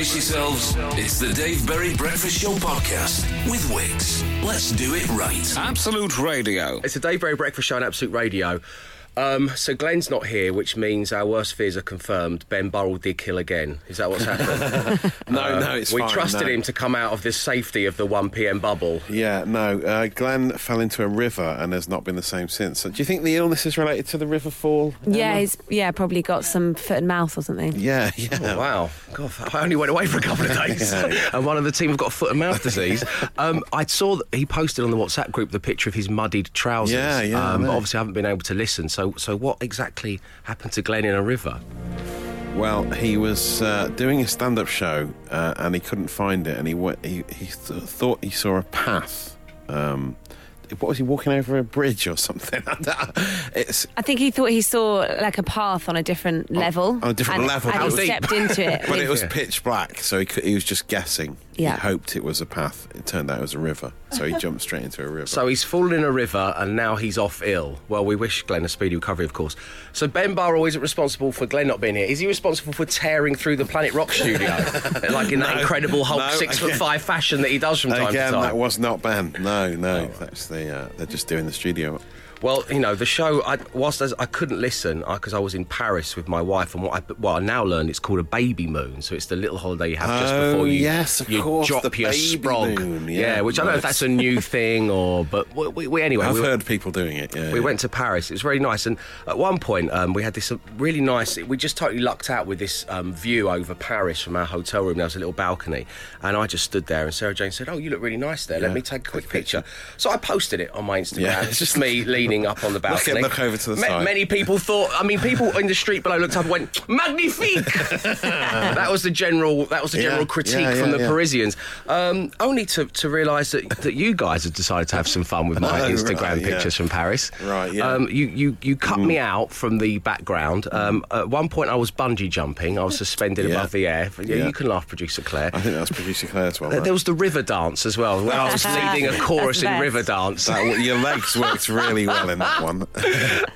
Brace yourselves. It's the Dave Berry Breakfast Show podcast with Wix. Let's do it right. Absolute Radio. It's a Dave Berry Breakfast Show on Absolute Radio. Um, so Glenn's not here, which means our worst fears are confirmed. Ben Burrell did kill again. Is that what's happened? No, no, it's we fine. trusted no. him to come out of the safety of the 1 p.m. bubble. Yeah, no. Uh, Glenn fell into a river and has not been the same since. So do you think the illness is related to the river fall? Yeah, Emma? he's yeah probably got some foot and mouth or something. Yeah, yeah. Oh, wow. God, I only went away for a couple of days. and one of the team have got foot and mouth disease. Um, I saw that he posted on the WhatsApp group the picture of his muddied trousers. Yeah, yeah, Um, but obviously, I haven't been able to listen. So, so so what exactly happened to Glenn in a river? Well, he was uh, doing a stand-up show uh, and he couldn't find it, and he wa- he, he th- thought he saw a path. Um, what was he walking over a bridge or something? it's I think he thought he saw like a path on a different level. on a different and, level, And but he stepped into it. but it was pitch black, so he could, he was just guessing. Yeah. He hoped it was a path. It turned out it was a river, so he jumped straight into a river. So he's fallen in a river and now he's off ill. Well, we wish Glenn a speedy recovery, of course. So Ben Burrell isn't responsible for Glenn not being here. Is he responsible for tearing through the Planet Rock studio, like in that No, incredible Hulk no, six foot five fashion that he does from time Again, to time? Again, that was not Ben. No, no, Oh. that's the uh, they're just doing the studio. Well, you know, the show. I, whilst I couldn't listen because I, was in Paris with my wife, and what I, what I now learned, it's called a baby moon. So it's the little holiday you have just Oh, before you, yes, of you course, drop the your baby sprog. moon, yeah, which I don't know if that's a new thing or, but we, we, we anyway. I've we, heard people doing it. Yeah, we yeah. went to Paris. It was very nice, and at one point um, we had this uh, really nice. We just totally lucked out with this um, view over Paris from our hotel room. There was a little balcony, and I just stood there. And Sarah Jane said, "Oh, you look really nice there. Let me take a quick picture." So I posted it on my Instagram. Yeah. It's just me leaning up on the balcony. look over to the Ma- side. Many people thought. I mean, people in the street below looked up and went, "Magnifique." that was the general. That was the Yeah, general critique yeah, from the yeah. Parisians. Um, only to, to realise that, that you guys have decided to have some fun with my Oh, Instagram right, yeah. pictures from Paris. Right, yeah. Um, you, you, you cut me out from the background. Um, at one point, I was bungee jumping. I was suspended Yeah. above the air. Yeah, Yeah. You can laugh, producer Claire. I think that was producer Claire as well. Right? There was the river dance as well, where I was leading a chorus in river dance. That- your legs worked really well in that one.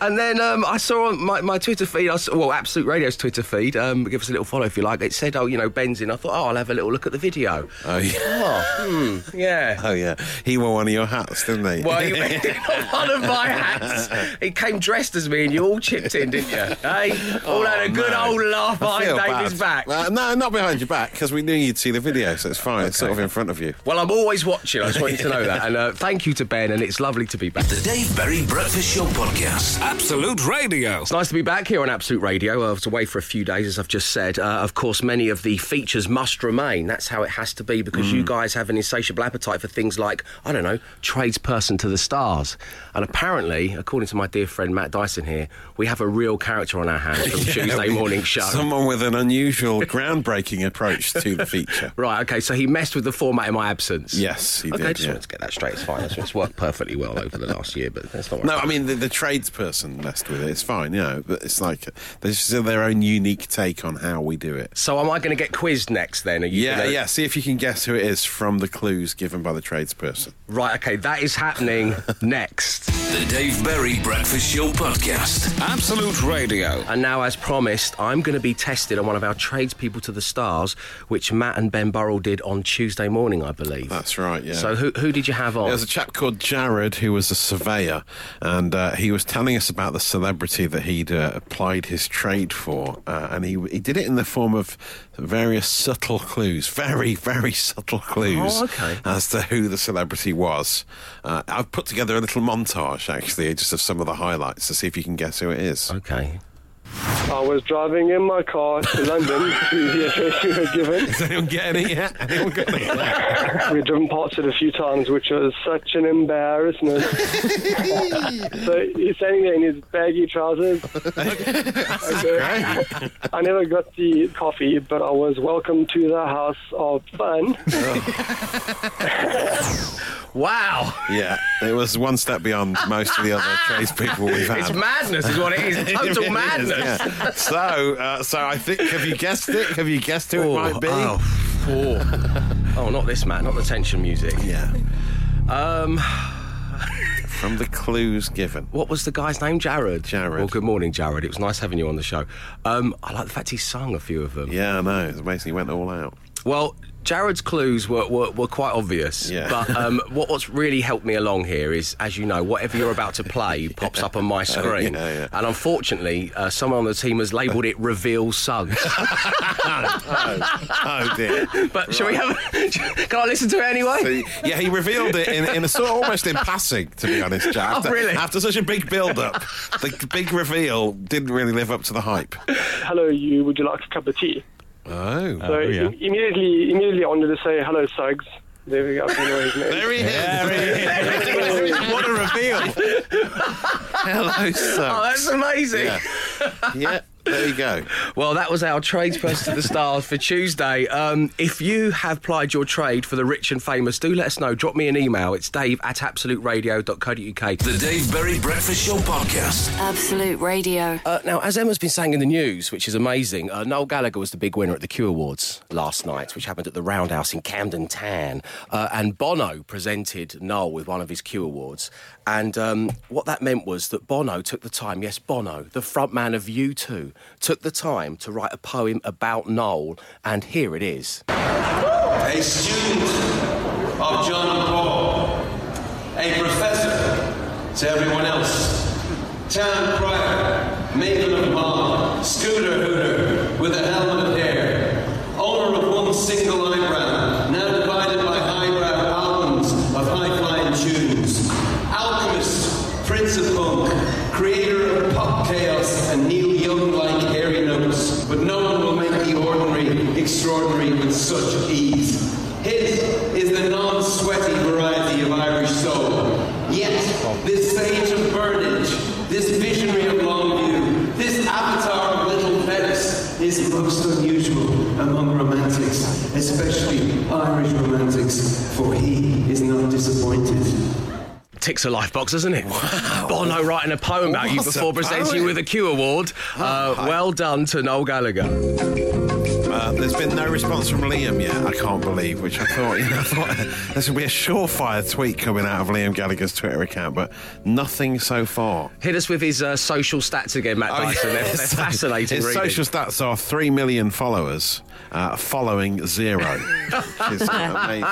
And then um, I saw on my, my Twitter feed, I saw, well, Absolute Radio's Twitter feed, um, give us a little follow if you like. It said, oh, you know, Ben's in. I thought, oh, I'll have a little look at the video. Oh yeah, Oh, hmm, yeah. oh yeah. He wore one of your hats, didn't he? Well, you one of my hats. He came dressed as me, and you all chipped in, didn't you? Hey, all had a good no. old laugh I behind feel David's bad. back. Uh, no, not behind your back, because we knew you'd see the video, so it's fine. It's sort of in front of you. Well, I'm always watching. I just want you to know that. And uh, thank you to Ben, and it's lovely to be back. The Dave Berry Breakfast Show podcast. Absolute Radio. It's nice to be back here on Absolute Radio. I was away for a few days, as I've just said. Uh, of course, many of the features must remain. That's how it has to be because you guys have an insatiable appetite for things like, I don't know, tradesperson to the stars. And apparently, according to my dear friend Matt Dyson here, we have a real character on our hands from Tuesday we- morning show. Someone with an unusual, groundbreaking approach to the feature. Right, okay, so he messed with the format in my absence. Yes, he okay, did, just yeah. wanted to get that straight. It's fine. It's, it's worked perfectly well over the last year, but that's not No, I mean the, the tradesperson messed with it. It's fine, you know, but it's like there's just their own unique take on how we do it. So am I going to get quizzed next then? Are you Yeah, gonna- yeah. See if you can guess who it is from the clues given by the tradesperson. Right, okay, that is happening next. The Dave Berry Breakfast Show podcast. Absolute Radio. And now, as promised, I'm going to be tested on one of our tradespeople to the stars, which Matt and Ben Burrell did on Tuesday morning, I believe. That's right. Yeah. So who, who did you have on? There was a chap called Jared who was a surveyor, and uh, he was telling us about the celebrity that he'd uh, applied his trade for, uh, and he he did it in the form of various subtle clues, very very subtle clues Oh, okay. as to who the celebrity was. Uh, I've put together a little montage actually, just of some of the highlights to see if you can guess who it is. Okay. I was driving in my car to London to the address you had given. Has anyone get it yet? Anyone got it yet? We've driven past it a few times, which was such an embarrassment. so he's standing there in his baggy trousers. Okay. I never got the coffee, but I was welcomed to the house of fun. Wow. Yeah, it was one step beyond most of the other tradespeople we've had. It's madness, is what it is. It Total is, madness. Yeah. So, uh, so I think have you guessed it? Have you guessed who it might be? Oh, oh. Oh, not this, man, Not the tension music. Yeah, Um, from the clues given. what was the guy's name? Jared. Jared. Well, good morning, Jared. It was nice having you on the show. Um, I like the fact he sung a few of them. Yeah, I know. It basically went all out. Well, Jared's clues were, were, were quite obvious. Yeah. But um, what, what's really helped me along here is, as you know, whatever you're about to play pops up on my screen. yeah, yeah. And unfortunately, uh, someone on the team has labelled it Reveal Suggs. Oh dear. but shall we have. a, Can I listen to it anyway? So, yeah, he revealed it in, in a sort of almost in passing, to be honest, Jack. Oh, After, really? After such a big build-up, the big reveal didn't really live up to the hype. Hello, you. Would you like a cup of tea? Oh. So yeah. immediately, immediately I wanted to say hello, Suggs. There we go. You know his name. There he is. what a reveal! Hello, Oh, that's amazing. Yeah. yeah, there you go. Well, that was our tradesperson to the stars for Tuesday. Um, if you have plied your trade for the rich and famous, do let us know. Drop me an email. It's dave at absoluteradio.co.uk. The Dave Berry Breakfast Show Podcast. Absolute Radio. Uh, now, as Emma's been saying in the news, which is amazing, uh, Noel Gallagher was the big winner at the Q Awards last night, which happened at the Roundhouse in Camden Town. Uh, and Bono presented Noel with one of his Q Awards. And um, what that meant was that Bono took the time, yes, Bono, the frontman of U2, took the time to write a poem about Noel. And here it is. a student of John Paul, a professor to everyone else, town crier, maiden of Mog, scooter hooter with a helmet of hair, owner of one single eyebrow, now divided by highbrow albums of high-flying tunes, alchemist, prince of punk, creator of pop chaos and Neil Young-like airy notes, but no one will make the ordinary extraordinary with such ease. His is the non-sweaty variety of Irish soul. Yet, this sage of Burnage, this visionary of Longview, this avatar of Little Venice is most unusual among romantics, especially Irish romantics, for he is not disappointed. Ticks a life box, doesn't it? Bono writing a poem about you What before presenting you with a Q award. Uh, well done to Noel Gallagher. There's been no response from Liam yet. I can't believe, which I thought, you know, I thought there's going to be a surefire tweet coming out of Liam Gallagher's Twitter account, but nothing so far. Hit us with his uh, social stats again, Matt Dyson. They're, they're fascinating. His reading. social stats are three million followers, uh, following zero. which is amazing.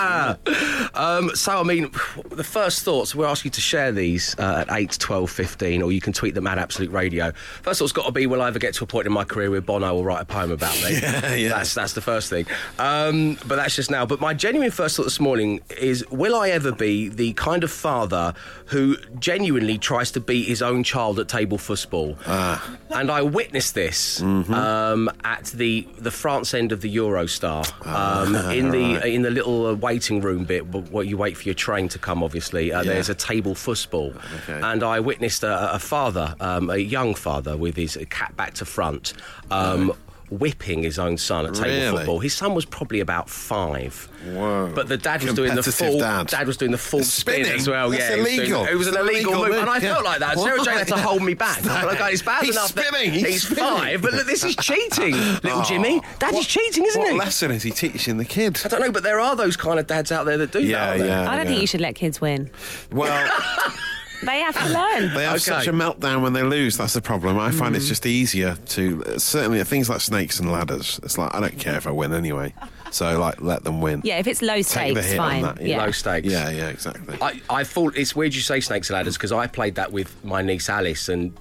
Um, so, I mean, the first thoughts, we're asking you to share these uh, at 8, 12, 15, or you can tweet them at Absolute Radio. First thought's got to be, will I ever get to a point in my career where Bono will write a poem about me? Yeah, yeah. That's, that's the first thing. Um, but that's just now. But my genuine first thought this morning is, will I ever be the kind of father who genuinely tries to beat his own child at table football? Ah. And I witnessed this Mm-hmm. um, at the, the France end of the Eurostar, um, in the right. in the little uh, waiting room bit, where you wait for your train to come. Obviously, uh, Yeah. there's a table football, Okay. and I witnessed a, a father, um, a young father, with his cat back to front. Um, Whipping his own son at table Really? football. His son was probably about five. Whoa. But the dad was doing the full. dad. was doing the full Spinning? spin as well. That's yeah, he was doing- it was an illegal, illegal move, and I move, felt like that. Sarah Why? Jane had to hold me back. I'm like, it's bad He's enough. that spinning, he's spinning. five, but look, this is cheating, little Oh. Jimmy. Daddy's What- cheating, isn't what he? lesson is he teaching the kid? I don't know, but there are those kind of dads out there that do Yeah, that. aren't yeah. I don't think you should let kids win. Well, They have to learn. they have Okay. such a meltdown when they lose. That's the problem. I find it's hmm. just easier to certainly things like snakes and ladders. It's like I don't care if I win anyway. So like let them win. Yeah, if it's low Take the stakes, hit on fine. that, yeah. Low stakes. Yeah, yeah, exactly. I, I thought it's weird you say snakes and ladders because I played that with my niece Alice and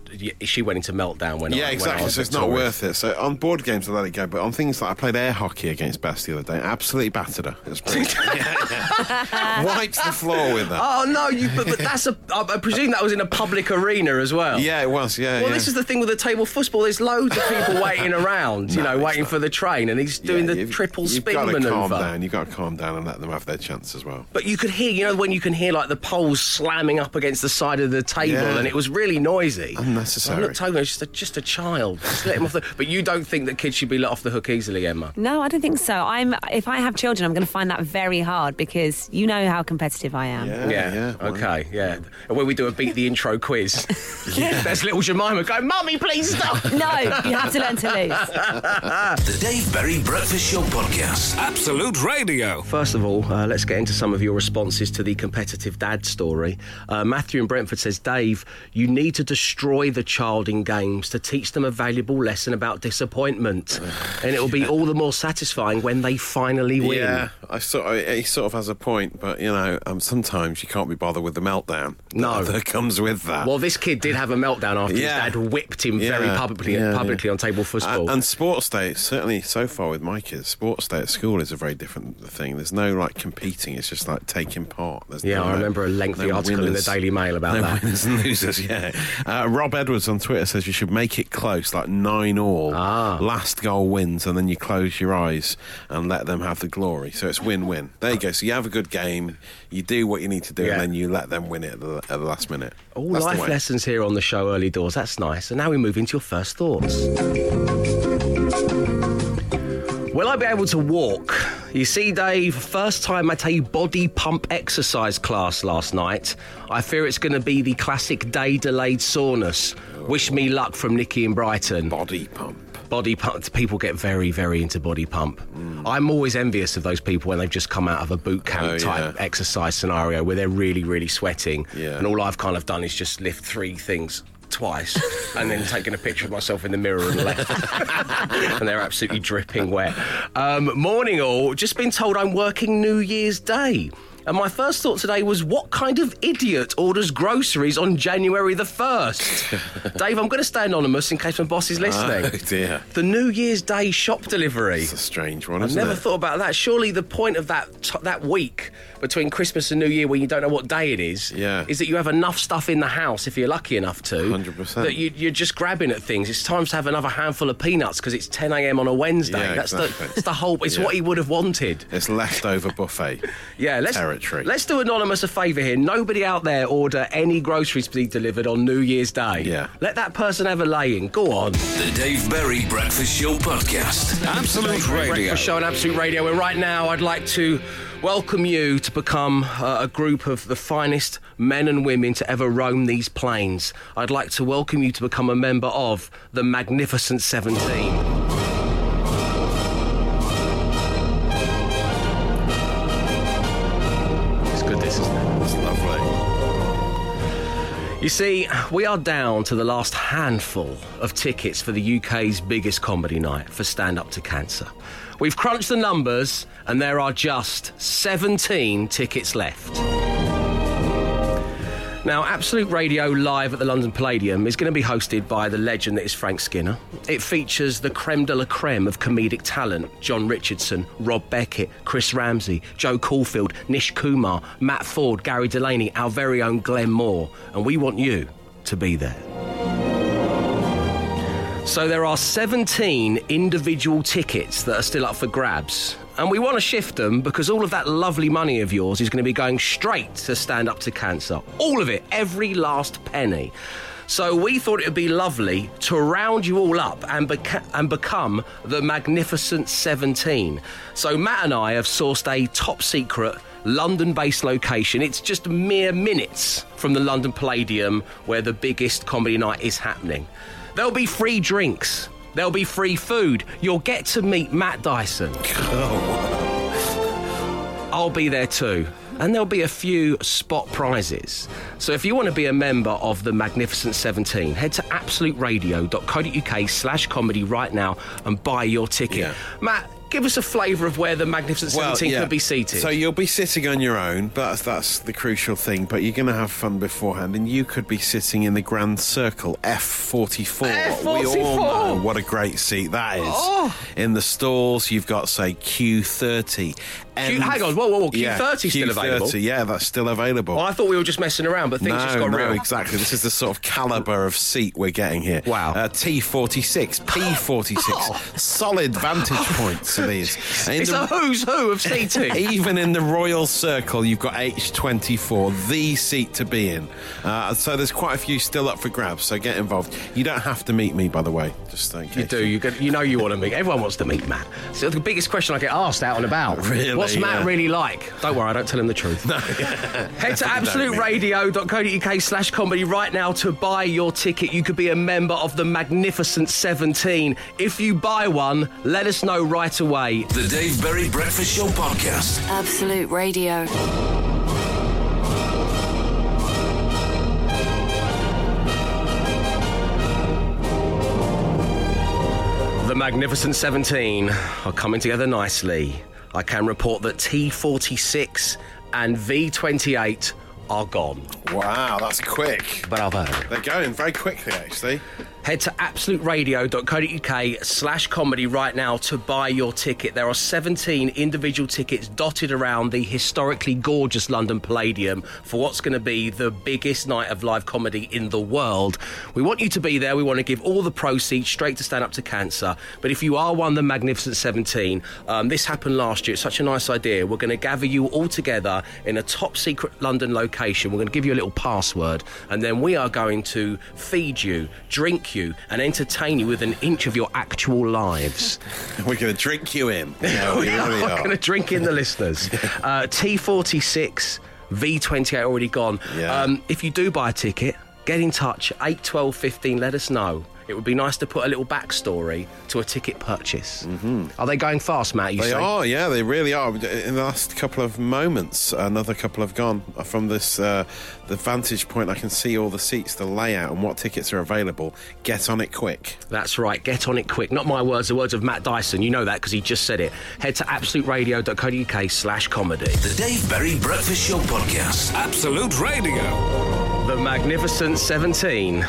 she went into meltdown when I yeah, when I Yeah, exactly. was So it's not worth it. So on board games, I let it go. But on things like I played air hockey against Best the other day, absolutely battered her. It was brilliant. yeah, yeah. Wiped the floor with that. Oh no, you but, but that's a. I presume that was in a public arena as well. Yeah, it was. Yeah, Well, yeah. this is the thing with the table football. There's loads of people waiting around, you No, know, waiting not. for the train, and he's doing Yeah, the you've- triple you've spin got to maneuver. calm down. You've got to calm down and let them have their chance as well. But you could hear, you know, when you can hear like the poles slamming up against the side of the table, Yeah. and it was really noisy. Unnecessary. I looked over, it's just a, just a child. Just let him off the. But you don't think that kids should be let off the hook easily, Emma? No, I don't think so. I'm. If I have children, I'm going to find that very hard because you know how competitive I am. Yeah, Yeah. yeah. okay. Yeah. When we do do a beat the intro quiz. There's little Jemima going, Mummy, please stop. No, you have to learn to lose. The Dave Berry Breakfast Show Podcast. Absolute Radio. First of all, uh, let's get into some of your responses to the competitive dad story. Uh, Matthew in Brentford says, Dave, you need to destroy the child in games to teach them a valuable lesson about disappointment. and it will be all the more satisfying when they finally win. Yeah, I sort of, he sort of has a point, but you know, um, sometimes you can't be bothered with the meltdown. No. that, that comes with that. Well, this kid did have a meltdown after Yeah. his dad whipped him very publicly, yeah, publicly yeah. on table football. And, and sports day, certainly so far with my kids, sports day at school is a very different thing. There's no like competing; it's just like taking part. There's Yeah, no- I remember a lengthy no article in the. Daily Mail about no that. winners and losers. Yeah, uh, Rob Edwards on Twitter says you should make it close, like nine all. Ah. Last goal wins, and then you close your eyes and let them have the glory. So it's win-win. There you go. So you have a good game, you do what you need to do, Yeah. and then you let them win it at the, at the last minute. All That's life lessons here on the show, early doors. That's nice. And now we move into your first thoughts. Will I be able to walk? You see, Dave, first time at a body pump exercise class last night. I fear it's going to be the classic day delayed soreness. Wish me luck from Nikki in Brighton. Body pump. Body pump. People get very, very into body pump. Mm. I'm always envious of those people when they've just come out of a boot camp Oh, type yeah. exercise scenario where they're really, really sweating. Yeah. And all I've kind of done is just lift three things twice and then taken a picture of myself in the mirror and left. and they're absolutely dripping wet. Um, morning all. Just been told I'm working New Year's Day. And my first thought today was, what kind of idiot orders groceries on January the 1st? Dave, I'm going to stay anonymous in case my boss is oh, listening. Oh dear, The New Year's Day shop delivery. it's a strange one. I've never it? thought about that. Surely the point of that t- that week between Christmas and New Year, when you don't know what day it is, Yeah. is that you have enough stuff in the house if you're lucky enough to, 100%. that you, you're just grabbing at things. It's time to have another handful of peanuts because it's 10 a.m. on a Wednesday. Yeah, that's exactly. the it's the whole. It's Yeah. what he would have wanted. It's leftover buffet. Yeah, let's Territory. let's do anonymous a favour here. Nobody out there order any groceries to be delivered on New Year's Day. Yeah. let that person have a lay-in. Go on. The Dave Berry Breakfast Show Podcast. Absolute Radio. Breakfast show on Absolute Radio. And right now, I'd like to welcome you to become uh, a group of the finest men and women to ever roam these plains. I'd like to welcome you to become a member of the Magnificent 17. You see, we are down to the last handful of tickets for the UK's biggest comedy night for Stand Up to Cancer. We've crunched the numbers, and there are just 17 tickets left. Now, Absolute Radio live at the London Palladium is going to be hosted by the legend that is Frank Skinner. It features the creme de la creme of comedic talent Jon Richardson, Rob Beckett, Chris Ramsey, Jo Caulfield, Nish Kumar, Matt Forde, Gary Delaney, our very own Glenn Moore. And we want you to be there. So there are 17 individual tickets that are still up for grabs. And we want to shift them because all of that lovely money of yours is going to be going straight to stand up to cancer. All of it, every last penny. So we thought it would be lovely to round you all up and, beca- and become the Magnificent 17. So Matt and I have sourced a top secret London based location. It's just mere minutes from the London Palladium where the biggest comedy night is happening. There'll be free drinks. There'll be free food. You'll get to meet Matt Dyson. I'll be there too. And there'll be a few spot prizes. So if you want to be a member of the Magnificent 17, head to absoluteradio.co.uk slash comedy right now and buy your ticket. Yeah. Matt, give us a flavour of where the Magnificent 17 could be seated. So you'll be sitting on your own, but that's, that's the crucial thing. But you're going to have fun beforehand, and you could be sitting in the Grand Circle F44. We all know what a great seat that is. Oh. In the stalls, you've got say Q30. Q- hang on, whoa, whoa, whoa, Yeah, Q30 's still available? Q30, yeah, that's still available. Oh, I thought we were just messing around, but things no, just got no, real. exactly. This is the sort of caliber of seat we're getting here. Wow. Uh, T46, P46. Solid vantage points to these. It's the- a who's who of seating. even in the Royal Circle, you've got H24, the seat to be in. Uh, so there's quite a few still up for grabs, so get involved. You don't have to meet me, by the way. Just in You case. do. You, get, you know you want to meet. Everyone wants to meet Matt. So the biggest question I get asked out and about. Really, What's Matt yeah. really like? Don't worry, I don't tell him the truth. Head to absoluteradio.co.uk slash comedy right now to buy your ticket. You could be a member of the Magnificent 17. If you buy one, let us know right away. The Dave Berry Breakfast Show Podcast. Absolute Radio. The Magnificent 17 are coming together nicely. I can report that T46 and V28 are gone. Wow, that's quick. But They're going very quickly, actually. Head to absoluteradio.co.uk slash comedy right now to buy your ticket. There are 17 individual tickets dotted around the historically gorgeous London Palladium for what's going to be the biggest night of live comedy in the world. We want you to be there. We want to give all the proceeds straight to Stand Up to Cancer. But if you are one of the Magnificent 17, um, this happened last year. It's such a nice idea. We're going to gather you all together in a top secret London location. We're going to give you a little password and then we are going to feed you, drink you, and entertain you with an inch of your actual lives. We're going to drink you in. We we are really going to drink in the listeners. Uh, T46, V28 already gone. Yeah. Um, if you do buy a ticket, get in touch, 8, 12, 15, let us know. It would be nice to put a little backstory to a ticket purchase. Mm-hmm. Are they going fast, Matt? You They say? are, yeah, they really are. In the last couple of moments, another couple have gone. From this, uh, the vantage point, I can see all the seats, the layout, and what tickets are available. Get on it quick. That's right. Get on it quick. Not my words, the words of Matt Dyson. You know that because he just said it. Head to absoluteradio.co.uk slash comedy. The Dave Berry Breakfast Show Podcast. Absolute Radio. The Magnificent 17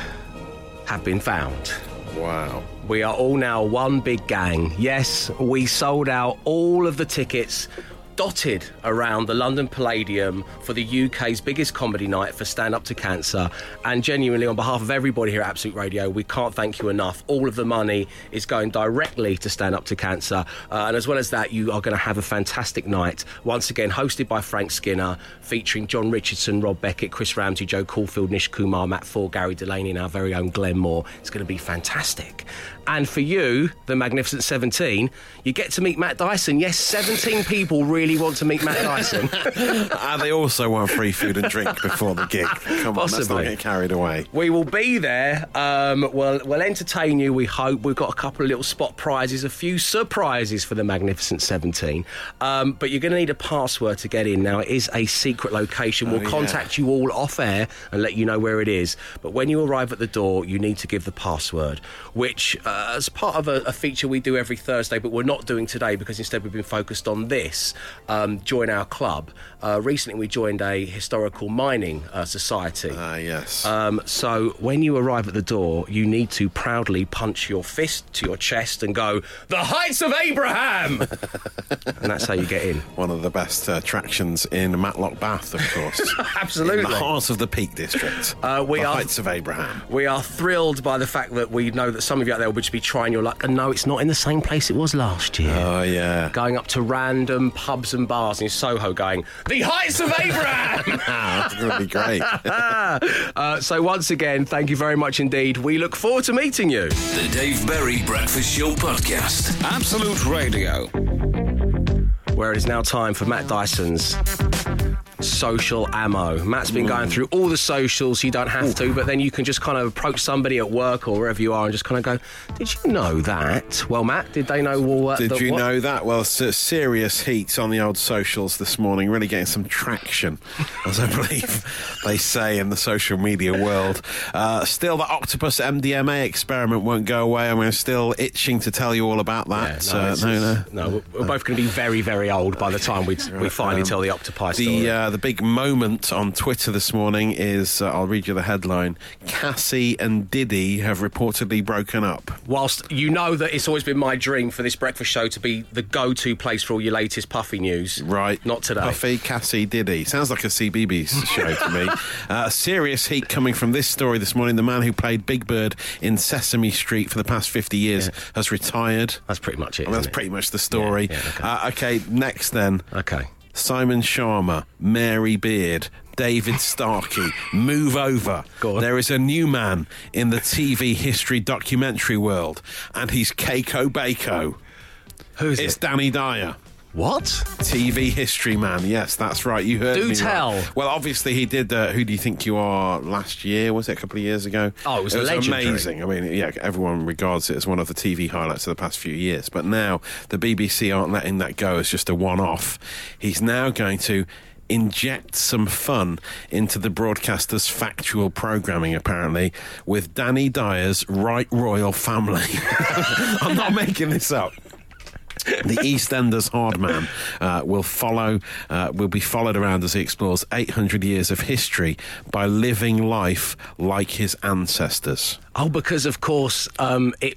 have been found. Wow. We are all now one big gang. Yes, we sold out all of the tickets dotted around the London Palladium for the UK's biggest comedy night for Stand Up to Cancer. And genuinely, on behalf of everybody here at Absolute Radio, we can't thank you enough. All of the money is going directly to Stand Up to Cancer. Uh, and as well as that, you are going to have a fantastic night. Once again, hosted by Frank Skinner, featuring Jon Richardson, Rob Beckett, Chris Ramsey, Jo Caulfield, Nish Kumar, Matt Forde, Gary Delaney, and our very own Glenn Moore. It's going to be fantastic. And for you, the Magnificent 17, you get to meet Matt Dyson. Yes, 17 people really want to meet Matt Dyson. and they also want free food and drink before the gig. Come on, let's not get carried away. We will be there. Um, we'll, we'll entertain you, we hope. We've got a couple of little spot prizes, a few surprises for the Magnificent 17. Um, but you're going to need a password to get in. Now, it is a secret location. We'll Oh, yeah. contact you all off air and let you know where it is. But when you arrive at the door, you need to give the password, which, uh, as part of a, a feature we do every Thursday, but we're not doing today because instead we've been focused on this um, join our club. Uh, recently, we joined a historical mining uh, society. Ah, yes. Um, so when you arrive at the door, you need to proudly punch your fist to your chest and go, "The heights of Abraham," and that's how you get in. One of the best uh, attractions in Matlock Bath, of course. Absolutely. In the heart of the Peak District. Uh, we the are- Heights of Abraham. We are thrilled by the fact that we know that some of you out there will just be trying your luck, and no, it's not in the same place it was last year. Oh, yeah. Going up to random pubs and bars in Soho, going, "The heights of Abraham." That's going to be great. uh, so once again, thank you very much indeed. We look forward to meeting you. The Dave Berry Breakfast Show Podcast. Absolute Radio. where it is now time for Matt Dyson's social ammo. Matt's been going through all the socials. You don't have to, but then you can just kind of approach somebody at work or wherever you are and just kind of go, "Did you know that?" Well, Matt, did they know? Well, uh, Did the- you what? know that? Well, serious heat on the old socials this morning, really getting some traction, as I believe they say in the social media world. Uh, still, the octopus MDMA experiment won't go away. Mean, I'm still itching to tell you all about Yeah, that. no, Uh, no, no. no, we're- we're both going to be very, very old by the time we we finally Um, tell the octopi story. The uh, the big moment on Twitter this morning is uh, I'll read you the headline: Cassie and Diddy have reportedly broken up. Whilst you know that it's always been my dream for this breakfast show to be the go-to place for all your latest puffy news, Right. Not today. Puffy, Cassie, Diddy. Sounds like a CBeebies show to me. Uh, serious heat coming from this story this morning. The man who played Big Bird in Sesame Street for the past 50 years has retired. That's pretty much it. That's it? pretty much the story. Yeah, yeah, okay. Uh, okay, next then. Okay. Simon Schama, Mary Beard, David Starkey, move over. There is a new man in the TV history documentary world, and he's Keiko Bako. Who's It's it? Danny Dyer. What? TV history man. Yes, that's right. You heard Do me. right. tell. Well, obviously he did. Uh, Who do you think you are? Last year was it a couple of years ago? Oh, it was legendary. amazing. I mean, yeah, everyone regards it as one of the TV highlights of the past few years. But now the BBC aren't letting that go as just a one-off. He's now going to. Inject some fun into the broadcaster's factual programming, apparently, with Danny Dyer's Right Royal Family. I'm not making this up the EastEnders hard man uh, will follow uh, will be followed around as he explores 800 years of history by living life like his ancestors. Oh, because of course, um, it,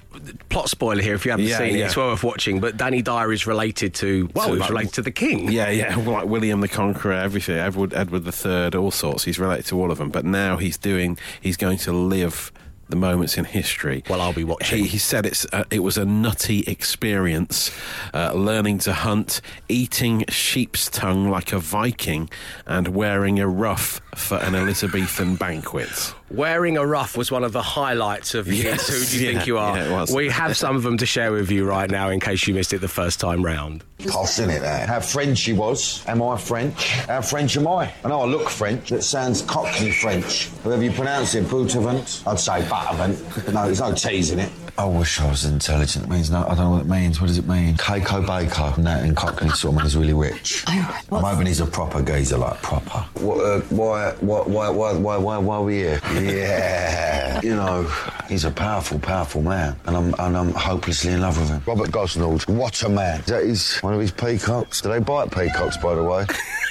plot spoiler here. If you haven't Yeah, seen it, yeah. it's well worth watching. But Danny Dyer is related to well, To, like, related to the king. Yeah, yeah, like William the Conqueror, everything, Edward, Edward III, all sorts. He's related to all of them. But now he's doing, he's going to live the moments in history. Well, I'll be watching. He, he said it's uh, it was a nutty experience, uh, learning to hunt, eating sheep's tongue like a Viking, and wearing a ruff for an Elizabethan banquet. Wearing a ruff was one of the highlights of Yes, his Who Do You yeah, Think You Are? yeah. We have some of them to share with you right now in case you missed it the first time round. Posh, isn't it, that? How French she was. Am I French? How French am I? I know I look French. It sounds Cockney French. However you pronounce it, Boutavant. I'd say Buttavant. But no, there's no T's in it. I wish I was intelligent. It means no, I don't know what it means. What does it mean? Keiko Bako. And that in Cockney sort of means really rich. I'm hoping he's a proper geezer, like proper. What, uh, why, why, why, why, why, why, why are we here? Yeah. you know, he's a powerful, powerful man. And I'm, and I'm hopelessly in love with him. Robert Gosnold. What a man. Is that his, one of his peacocks? Do they bite peacocks, by the way?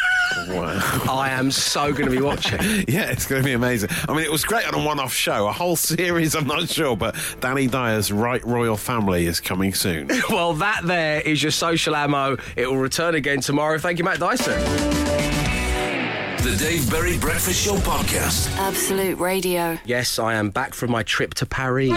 Wow. I am so going to be watching. Yeah, it's going to be amazing. I mean, it was great on a one-off show. A whole series, I'm not sure, but Danny Dyer's Right Royal Family is coming soon. well, that there is your social ammo. It will return again tomorrow. Thank you, Matt Dyson. The Dave Berry Breakfast Show Podcast. Absolute Radio. Yes, I am back from my trip to Paris.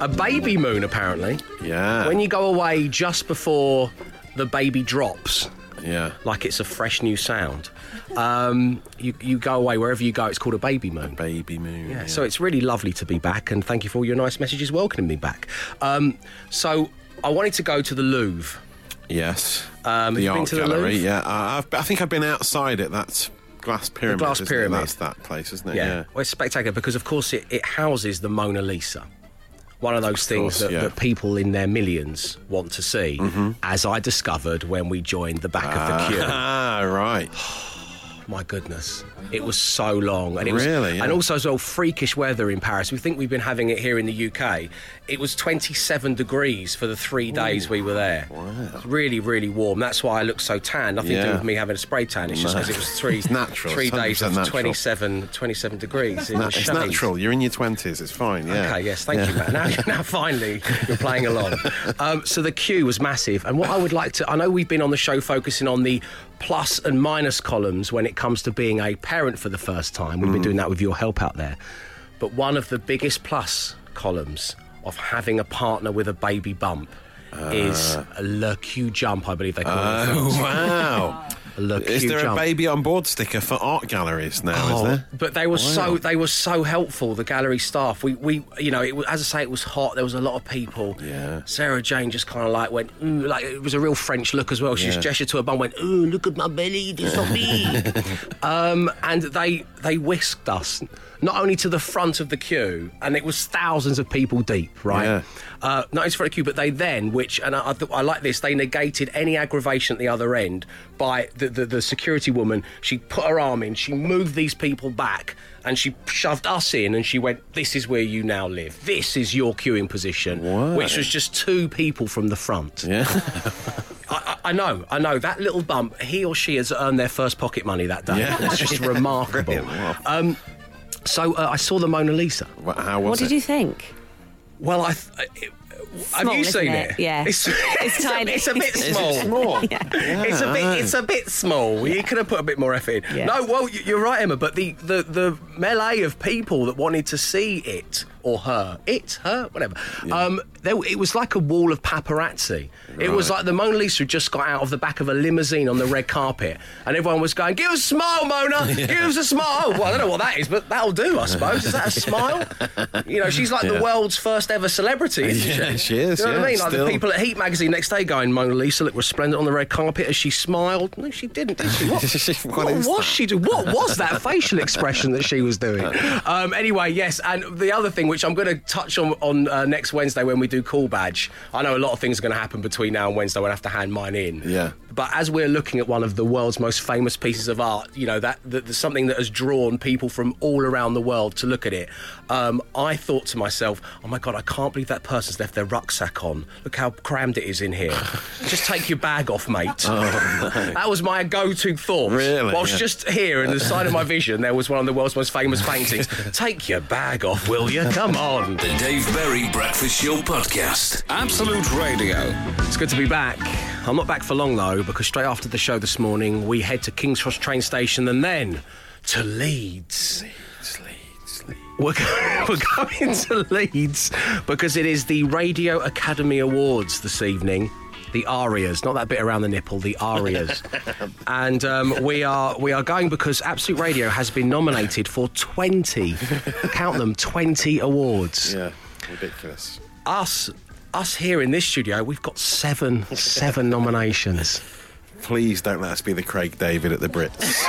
A baby moon, apparently. Yeah. When you go away just before the baby drops, yeah. like it's a fresh new sound, um, you, you go away wherever you go, it's called a baby moon. Baby moon. Yeah, so it's really lovely to be back, and thank you for all your nice messages welcoming me back. Um, so I wanted to go to the Louvre. Yes. Um, the art to the gallery. Yeah. Uh, I've, I think I've been outside it. That's glass pyramid. The glass pyramid. That's that place, isn't it? Yeah. Well, it's spectacular because, of course, it, it houses the Mona Lisa. One of those things course, that, yeah. Mm-hmm. that people in their millions want to see, as I discovered when we joined the back of the queue. Ah, right. My goodness, it was so long, and it was, Really, yeah. and also as well freakish weather in Paris. We think we've been having it here in the UK. It was 27 degrees for the three days we were there. Wow. Really, really warm. That's why I look so tan. Nothing to do with me having a spray tan. It's just because it was three natural. three days 100% of natural. 27, 27 degrees. in Na- the it's natural. You're in your twenties. It's fine. Yeah. Okay, yes, thank you, Matt. Now, now finally, you're playing along. Um, so the queue was massive, and what I would like to, I know we've been on the show focusing on the plus and minus columns when it comes to being a parent for the first time. We've been mm. doing that with your help out there, but one of the biggest plus columns of having a partner with a baby bump. is uh. a Le Q jump, I believe they call it. Oh wow! A Le Is Q there a baby on board sticker for art galleries now? is Oh, there? But they were so they were so helpful. The gallery staff. We we you know it was, as I say it was hot. There was a lot of people. Yeah. Sarah Jane just kind of like went ooh, like it was a real French look as well. She Yeah. just gestured to her bum, went ooh look at my belly, this not me. um, and they they whisked us not only to the front of the queue, and it was thousands of people deep, right? Yeah. Uh, not only to the front of the queue, but they then, which and I, I, th- I like this, they negated any aggravation at the other end by the, the the security woman. She put her arm in, she moved these people back, and she shoved us in, and she went, "This is where you now live. This is your queuing position," Wow. which was just two people from the front. Yeah. I, I I know, I know. That little bump, he or she has earned their first pocket money that day. Yeah. It's just remarkable. Um, so uh, I saw the Mona Lisa. Wha- How was What it? did you think? Well, I th- it, Have you isn't seen it? it? Yeah. It's, It's a- tiny. it's a bit Is it small. small? It's a bit. It's a bit small. You could have put a bit more effort in. Yeah. No, well, y- you're right, Emma. But the, the the melee of people that wanted to see it or her, it, her, whatever. Um, there, it was like a wall of paparazzi. It was like the Mona Lisa had just got out of the back of a limousine on the red carpet, and everyone was going, "Give us a smile, Mona! Give us a smile!" Well, I don't know what that is, but that'll do, I suppose. Is that a smile? You know, she's like Yeah. the world's first ever celebrity, isn't Yeah, she? she is, You know what I mean? Like still. the people at Heat magazine next day going, Mona Lisa looked resplendent on the red carpet as she smiled. No, she didn't, did she? What, What what was that? she doing? What was that facial expression that she was doing? Um, anyway, yes, and the other thing which I'm going to touch on on uh, next Wednesday when we do Call Badge, I know a lot of things are going to happen between now and Wednesday when I have to hand mine in. Yeah. But as we're looking at one of the world's most famous pieces of art, you know, that, that there's something that has drawn people from all around the world to look at it, um, I thought to myself, oh my God, I can't believe that person's left their rucksack on. Look how crammed it is in here. Just take your bag off, mate. That was my go to thought. Really? Whilst Yeah. just here in the side of my vision, there was one of the world's most famous paintings. take your bag off, will you? Come on. The Dave Berry Breakfast Show Podcast. Absolute Radio. It's good to be back. I'm not back for long though, because straight after the show this morning, we head to King's Cross train station and then to Leeds. We're, go- we're going to Leeds because it is the Radio Academy Awards this evening. The arias, not that bit around the nipple, the arias, and um, we are we are going because Absolute Radio has been nominated for twenty, count them, twenty awards Yeah, ridiculous. us us here in this studio, we've got seven seven nominations. Please don't let us be the Craig David at the Brits.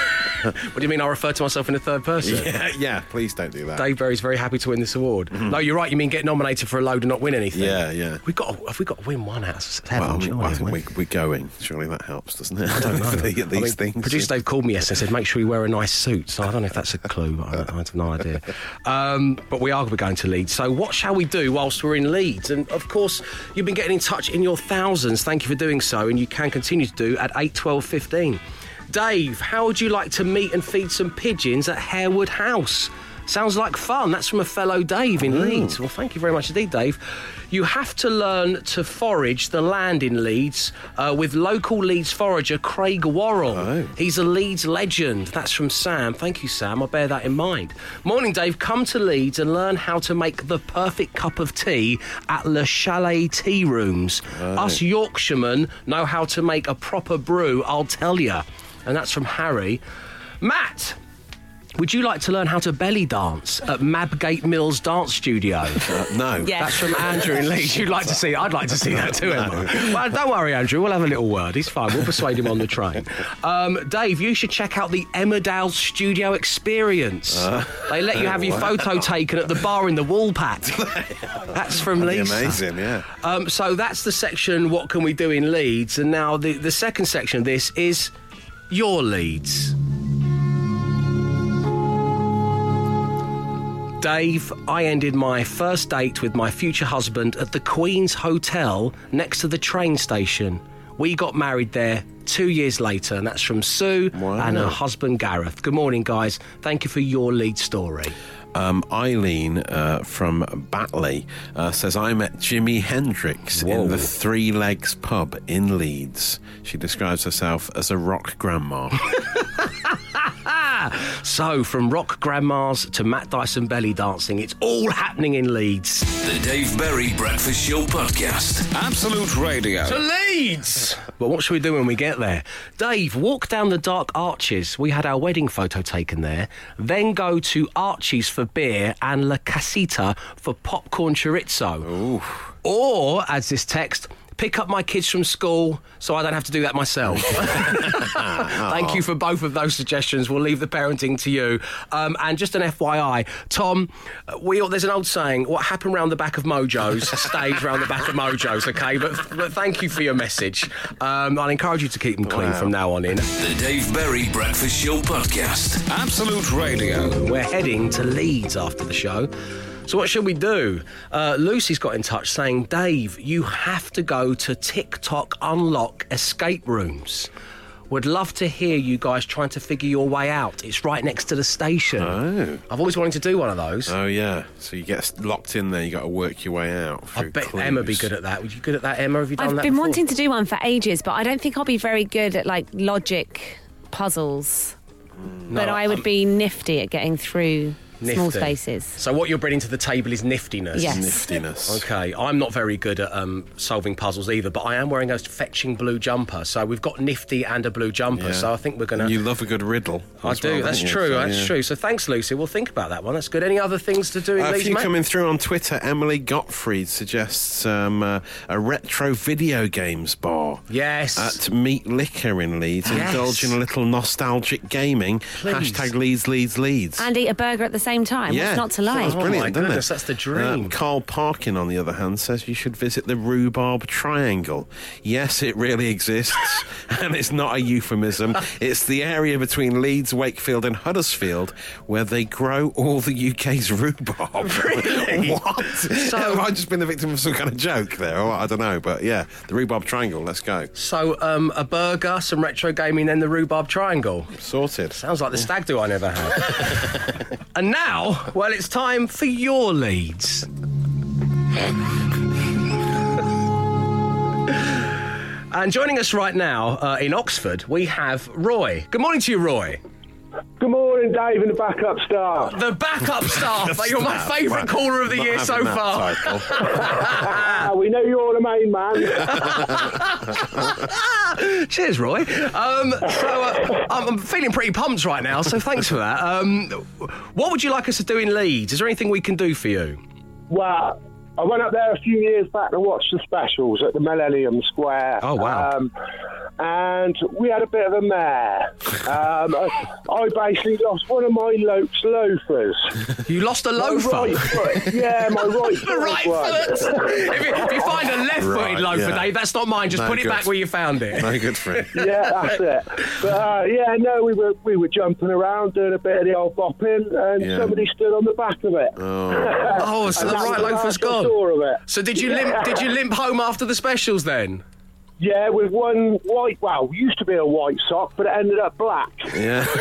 What do you mean? I refer to myself in the third person. yeah, yeah, please don't do that. Dave Berry's very happy to win this award. No, you're right. You mean get nominated for a load and not win anything? Yeah, yeah. We got have we got to win one out of seven? Well, I, mean, I think we, we're going. Surely that helps, doesn't it? I don't know. these I mean, things. Producer Dave called me yesterday and said, make sure you wear a nice suit. So I don't know if that's a clue, but I, I have no idea. Um, but we are going to Leeds. So what shall we do whilst we're in Leeds? And of course, you've been getting in touch in your thousands. Thank you for doing so. And you can continue to do at 8, 12, 15. Dave, how would you like to meet and feed some pigeons at Harewood House? Sounds like fun. That's from a fellow Dave in Leeds. Well, thank you very much indeed, Dave. You have to learn to forage the land in Leeds uh, with local Leeds forager Craig Worrell. Oh. He's a Leeds legend. That's from Sam. Thank you, Sam. I'll bear that in mind. Morning, Dave. Come to Leeds and learn how to make the perfect cup of tea at Le Chalet Tea Rooms. Us Yorkshiremen know how to make a proper brew, I'll tell you. And that's from Harry. Matt! Would you like to learn how to belly dance at Mabgate Mills Dance Studio? Uh, no. Yeah. That's from Andrew in Leeds. You'd like to see? I'd like to see that too, Emma. Well, don't worry, Andrew. We'll have a little word. He's fine. We'll persuade him on the train. Um, Dave, you should check out the Emmerdale Studio Experience. they let you have your photo taken at the bar in the Woolpack. That's from That'd be Lisa. amazing, yeah. Um, so that's the section. What can we do in Leeds? And now the the second section of this is your leads? Dave, I ended my first date with my future husband at the Queen's Hotel next to the train station. We got married there two years later, and that's from Sue Wow. and her husband Gareth. Good morning, guys. Thank you for your lead story. Um, Eileen uh, from Batley uh, says, I met Jimi Hendrix Whoa. in the Three Legs pub in Leeds. She describes herself as a rock grandma. So, from rock grandmas to Matt Dyson belly dancing, it's all happening in Leeds. The Dave Berry Breakfast Show Podcast. Absolute Radio. To Leeds! But what should we do when we get there? Dave, walk down the dark arches. We had our wedding photo taken there. Then go to Archie's for beer and La Casita for popcorn chorizo. Or, as this text, pick up my kids from school so I don't have to do that myself. Thank you for both of those suggestions. We'll leave the parenting to you. Um, and just an FYI, Tom, we there's an old saying: "What happened round the back of Mojos stays round the back of Mojos." Okay, but, but thank you for your message. Um, I'll encourage you to keep them clean Wow. from now on in. The Dave Berry Breakfast Show Podcast. Absolute Radio. We're heading to Leeds after the show. So what should we do? Uh, Lucy's got in touch saying, Dave, you have to go to Tick Tock Unlock escape rooms. Would love to hear you guys trying to figure your way out. It's right next to the station. Oh. I've always wanted to do one of those. Oh yeah. So you get locked in there. You got to work your way out. I bet clues. Emma would be good at that. Would you be good at that, Emma? Have you done I've that been before? wanting to do one for ages, but I don't think I'll be very good at like logic puzzles. but I would um, be nifty at getting through small Nifty. spaces. So what you're bringing to the table is niftiness. Yes. Niftiness. Okay, I'm not very good at um, solving puzzles either, but I am wearing a fetching blue jumper. So we've got nifty and a blue jumper. Yeah. So I think we're going to. you love a good riddle. I do. well, that's don't you? true. So, that's yeah. true. So thanks, Lucy. We'll think about that one. That's good. Any other things to do in Uh, a few mate? coming through on Twitter. Emily Gottfried suggests um, uh, a retro video games bar. Yes. At Meat Liquor in Leeds. Yes. Indulge in a little nostalgic gaming. Please. Hashtag Leeds, Leeds, Leeds. And eat a burger at the same time. yeah, What's not to like? Sounds Oh brilliant, my goodness, it? that's the dream. Uh, Carl Parkin, on the other hand, says you should visit the Rhubarb Triangle. Yes, it really exists, and it's not a euphemism. It's the area between Leeds, Wakefield, and Huddersfield where they grow all the UK's rhubarb. Really? what? So- Have I just been the victim of some kind of joke there? Or what? I don't know, but yeah, the Rhubarb Triangle. Let's go. So um, a burger, some retro gaming, then the rhubarb triangle. Sorted. Sounds like the stag do I never had. and now, well, it's time for your Leeds. and joining us right now uh, in Oxford, we have Roy. Good morning to you, Roy. Good morning, Dave, and the backup staff. The backup staff. You're my favourite caller of the Not year so far. Ah, we know you're the main man. Cheers, Roy. Um, so uh, I'm I'm feeling pretty pumped right now, so thanks for that. Um, what would you like us to do in Leeds? Is there anything we can do for you? well, I went up there a few years back to watch the specials at the Millennium Square. Oh, wow. Um, and we had a bit of a mare. Um, I, I basically lost one of my Lopes loafers. You lost a My loafer. right foot. Yeah, my right The foot. right foot. if, you, if you find a left-footed Right, loafer, yeah. Dave, that's not mine. Just No put it good. back where you found it. No good for him. yeah, that's it. But uh, yeah, no, we were we were jumping around doing a bit of the old bopping, and Yeah. somebody stood on the back of it. Oh, so And the that was right loafer's last I gone. of it. So did you limp? Did you limp home after the specials then? Yeah, with one white. Well, used to be a white sock, but it ended up black. Yeah.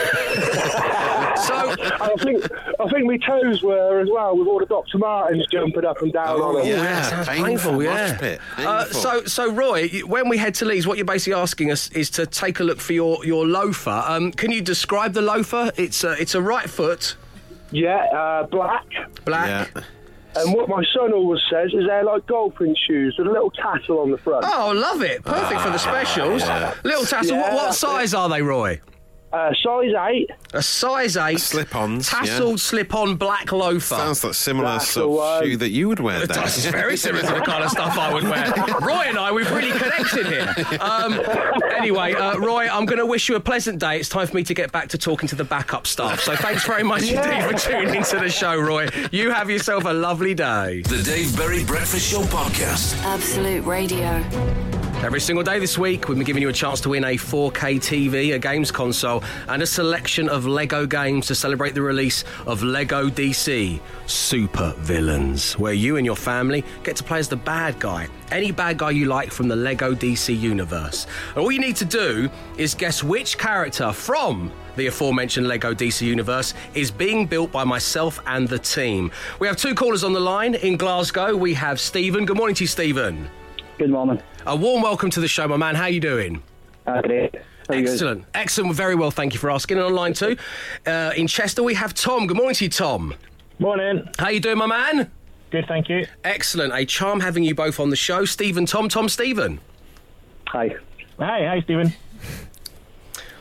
So I think I think my toes were as well, with all the Dr. Martens jumping up and down on them. Oh, yeah, sounds painful. mosh Yeah. pit. Uh, so, so Roy, when we head to Leeds, what you're basically asking us is to take a look for your your loafer. Um, can you describe the loafer? It's a, it's a right foot, Yeah, uh, black. black. Yeah. And what my son always says is they're like golfing shoes with a little tassel on the front. Oh, I love it! Perfect for the specials. Little tassel. what, Yeah, what that's size are they, Roy? Uh, size eight. A size eight Slip-ons, yeah. tasseled slip-on black loafer. Sounds like similar That's sort of one. shoe that you would wear, It Dave. It's very similar to the kind of stuff I would wear. Roy and I, we've really connected here. Um, anyway, uh, Roy, I'm going to wish you a pleasant day. It's time for me to get back to talking to the backup staff. So thanks very much indeed for tuning into the show, Roy. You have yourself a lovely day. The Dave Berry Breakfast Show Podcast. Absolute Radio. Every single day this week, we've been giving you a chance to win a 4K TV, a games console, and a selection of Lego games to celebrate the release of Lego DC Super Villains, where you and your family get to play as the bad guy, any bad guy you like from the Lego DC universe. And all you need to do is guess which character from the aforementioned Lego DC universe is being built by myself and the team. We have two callers on the line in Glasgow. We have Stephen. Good morning to you, Stephen. Good morning. A warm welcome to the show, my man. How you doing? Uh, great. How are you guys? Excellent. Excellent. Very well. Thank you for asking. And online too. Uh, in Chester, we have Tom. Good morning to you, Tom. Morning. How you doing, my man? Good, thank you. Excellent. A charm having you both on the show. Stephen, Tom, Tom, Stephen. Hi. Hi, hi, Stephen.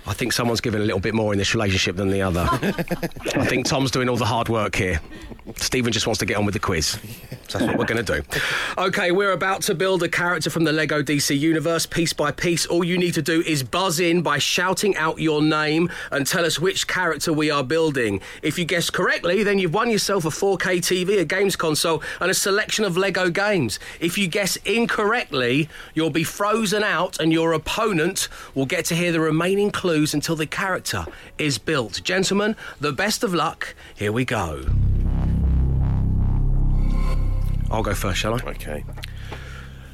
I think someone's given a little bit more in this relationship than the other. I think Tom's doing all the hard work here. Stephen just wants to get on with the quiz. So that's what we're going to do. Okay, we're about to build a character from the Lego DC universe piece by piece. All you need to do is buzz in by shouting out your name and tell us which character we are building. If you guess correctly, then you've won yourself a 4K TV, a games console, and a selection of Lego games. If you guess incorrectly, you'll be frozen out and your opponent will get to hear the remaining clues until the character is built. Gentlemen, the best of luck. Here we go. I'll go first, shall I? Okay.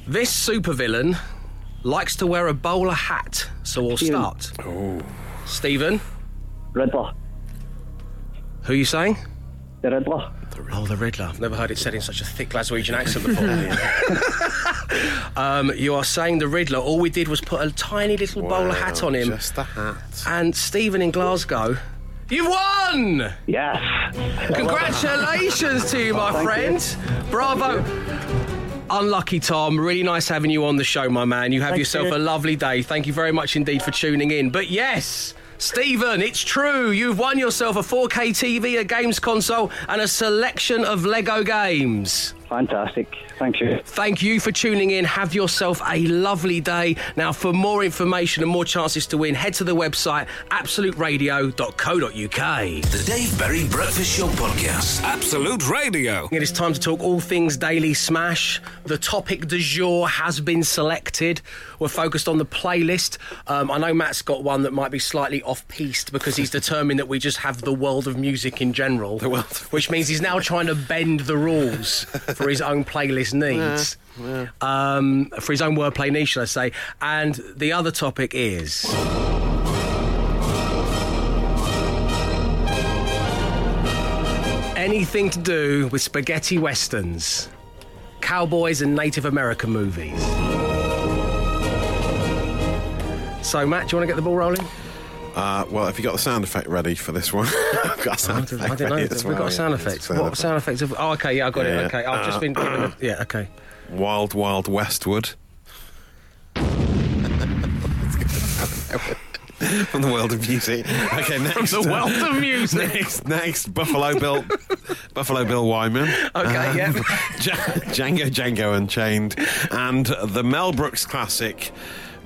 This supervillain likes to wear a bowler hat. So we'll Stephen. start. Oh. Stephen, Riddler. who are you saying? The Riddler. Oh, the Riddler. I've never heard it said in such a thick Glaswegian accent before. um, you are saying the Riddler. All we did was put a tiny little bowler hat on him. Just a hat. And Stephen in Glasgow, you won! Yes. Congratulations to you, my friend. Bravo. Unlucky Tom, really nice having you on the show, my man. You have Thank yourself you. a lovely day. Thank you very much indeed for tuning in. But yes, Stephen, it's true. You've won yourself a 4K TV, a games console, and a selection of Lego games. Fantastic. Thank you. Thank you for tuning in. Have yourself a lovely day. Now, for more information and more chances to win, head to the website absoluteradio.co.uk. The Dave Berry Breakfast Show Podcast. Absolute Radio. It is time to talk all things Daily Smash. The topic du jour has been selected. We're focused on the playlist. Um, I know Matt's got one that might be slightly off piste because he's determined that we just have the world of music in general. The world. Which means he's now trying to bend the rules for his own playlist needs. Um, for his own wordplay niche, shall I say. And the other topic is. anything to do with spaghetti westerns, cowboys, and Native American movies. So, Matt, do you want to get the ball rolling? Uh, well, have you got the sound effect ready for this one? I've got a sound effect I don't know. ready Have as we got a sound effect? Sound What effect. sound effects? Have, oh, okay, yeah, I got Yeah. it. Okay, I've just been. Given a, uh, yeah, okay. Wild Wild Westwood. From the world of music. Okay, next. the uh, world of music. Next, next Buffalo Bill, Buffalo Bill Wyman. Okay, um, yeah. Django Django Unchained, and the Mel Brooks classic,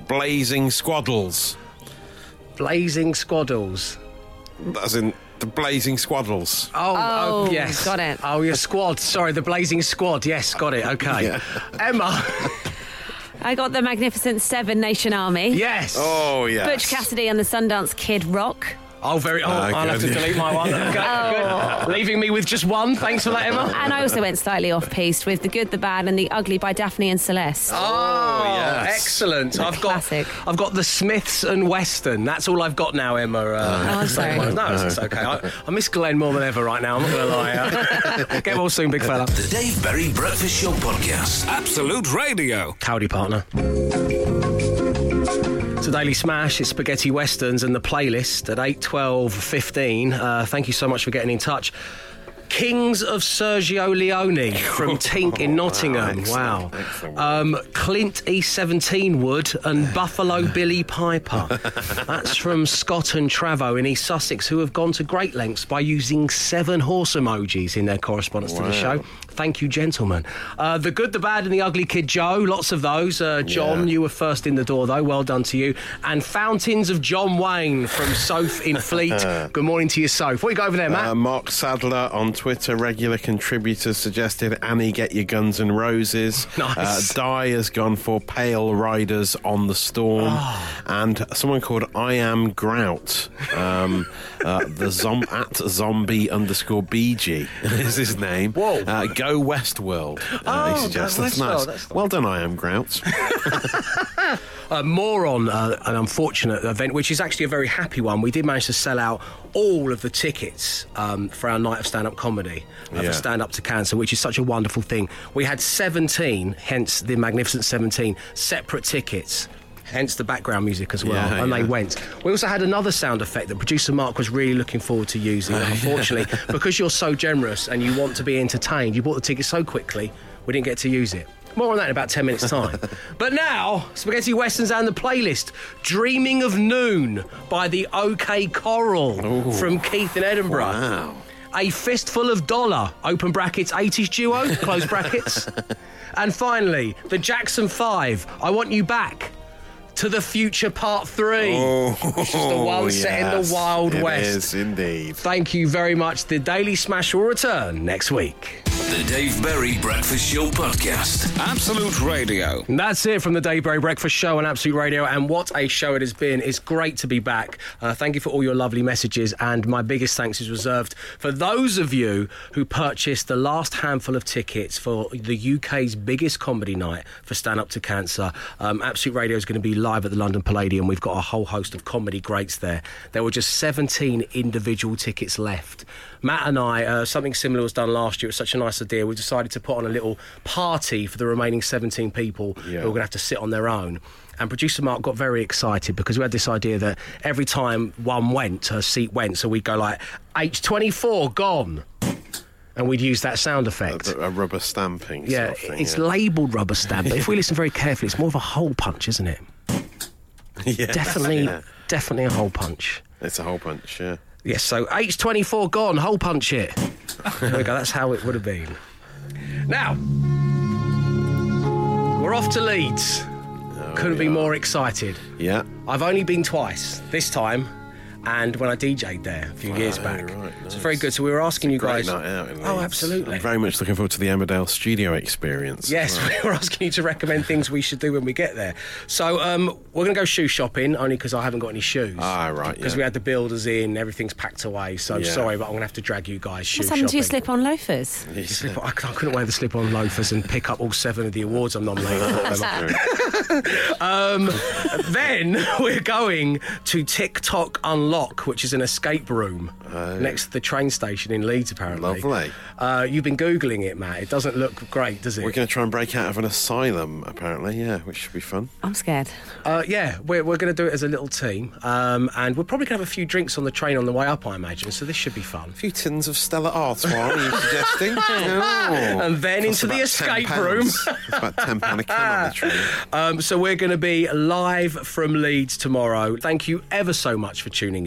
Blazing Squaddles. Blazing Squaddles. As in the Blazing Squaddles. Oh, oh, Oh, yes. got it. Oh, your squad. Sorry, the Blazing Squad. Yes, got it. Okay. Yeah. Emma. I got the Magnificent Seven Nation Army. yes. Oh yes. Butch Cassidy and the Sundance Kid Rock. Oh, very. Oh, Ah, I'll have to delete my one. Okay, Oh. Leaving me with just one. Thanks for that, Emma. And I also went slightly off piste with The Good, the Bad, and The Ugly by Daphne and Celeste. Oh, yes. excellent! I've got classic. I've got the Smiths and Western. That's all I've got now, Emma. Uh, Oh, I'm sorry. No, it's, it's okay. I, I miss Glenn more than ever right now. I'm not going to lie. Uh, get well soon, big fella. The Dave Berry Breakfast Show Podcast. Absolute Radio. Howdy, partner. A daily smash. It's spaghetti westerns and the playlist at 8, 12, 15. Uh, thank you so much for getting in touch. Kings of Sergio Leone from Tink in Nottingham. excellent, Wow. Um, Clint E17 Wood and Buffalo Billy Piper. That's from Scott and Travo in East Sussex, who have gone to great lengths by using seven horse emojis in their correspondence to the show. Thank you, gentlemen. Uh, the Good, the Bad, and the Ugly Kid Joe, lots of those. Uh, John, Yeah. you were first in the door, though. Well done to you. And Fountains of John Wayne from Soph in Fleet. Good morning to you, Soph. What you got over there, Matt? Uh, Mark Sadler on Twitter, regular contributor, suggested Annie get your Guns and Roses. Nice. Uh, Di has gone for Pale Riders on the Storm. Ah. And someone called I Am Grout. Um, uh, the zom- at zombie underscore BG is his name. Whoa. Uh, go Westworld, uh, Oh, he suggests. That's Westworld, nice. that's- Well done, I Am Grout. uh, more on uh, an unfortunate event, which is actually a very happy one. We did manage to sell out all of the tickets um, for our night of stand up comedy, uh, Yeah. for Stand Up to Cancer, which is such a wonderful thing. We had 17, hence the Magnificent 17, separate tickets. Hence the background music as well, Yeah, and they went. We also had another sound effect that producer Mark was really looking forward to using. and Unfortunately, because you're so generous and you want to be entertained, you bought the ticket so quickly, we didn't get to use it. More on that in about 10 minutes' time. but now, Spaghetti Westerns and the playlist Dreaming of Noon by the OK Coral from Keith in Edinburgh. Wow. A Fistful of Dollar, open brackets, 80s duo, close brackets. and finally, the Jackson 5, I Want You Back. To the Future Part 3. which is the one set in the Oh, yes, Wild West. is indeed. Thank you very much. The Daily Smash will return next week. The Dave Berry Breakfast Show Podcast. Absolute Radio. And that's it from the Dave Berry Breakfast Show on Absolute Radio, and what a show it has been. It's great to be back. Uh, thank you for all your lovely messages, and my biggest thanks is reserved for those of you who purchased the last handful of tickets for the UK's biggest comedy night for Stand Up to Cancer. Um, Absolute Radio is going to be live at the London Palladium. We've got a whole host of comedy greats there. There were just 17 individual tickets left. Matt and I, uh, something similar was done last year. It was such a nice idea. We decided to put on a little party for the remaining 17 people Yeah. who are going to have to sit on their own. And producer Mark got very excited because we had this idea that every time one went, her seat went. So we'd go like, H24, gone. And we'd use that sound effect. A, a rubber stamping. sort yeah, of thing, it's yeah. labelled rubber stamp, but if we listen very carefully, it's more of a hole punch, isn't it? yeah. Definitely, Yeah. definitely a hole punch. It's a whole punch. yeah. Yes, so H24 gone, hole punch it. there we go, that's how it would have been. Now, we're off to Leeds. Couldn't be more excited. Yeah. I've only been twice, this time, and when I DJ'd there a few years Oh, back. right, It's nice. very good. So we were asking you Great guys. night out in oh, absolutely. I'm very much looking forward to the Emmerdale studio experience. Yes, Right. we were asking you to recommend things we should do when we get there. So um, we're going to go shoe shopping, only because I haven't got any shoes. Ah, right, Because yeah. we had the builders in, everything's packed away. So Yeah. sorry, but I'm going to have to drag you guys shoe What's happened to your slip-on loafers? Slip- I, I couldn't wear the slip-on loafers and pick up all seven of the awards I'm nominated for. um, then we're going to Tick Tock Unlock, which is an escape room next to the train station in Leeds. Apparently, Lovely. Uh, you've been googling it, Matt. It doesn't look great, does it? We're going to try and break out of an asylum, apparently, yeah, which should be fun. I'm scared. Uh, yeah, we're, we're going to do it as a little team, um, and we're probably going to have a few drinks on the train on the way up, I imagine. So this should be fun. A few tins of Stella Artois, are you suggesting? Oh. And then Costs into the escape room. It's about £10 a can on the train. Um, so we're going to be live from Leeds tomorrow. Thank you ever so much for tuning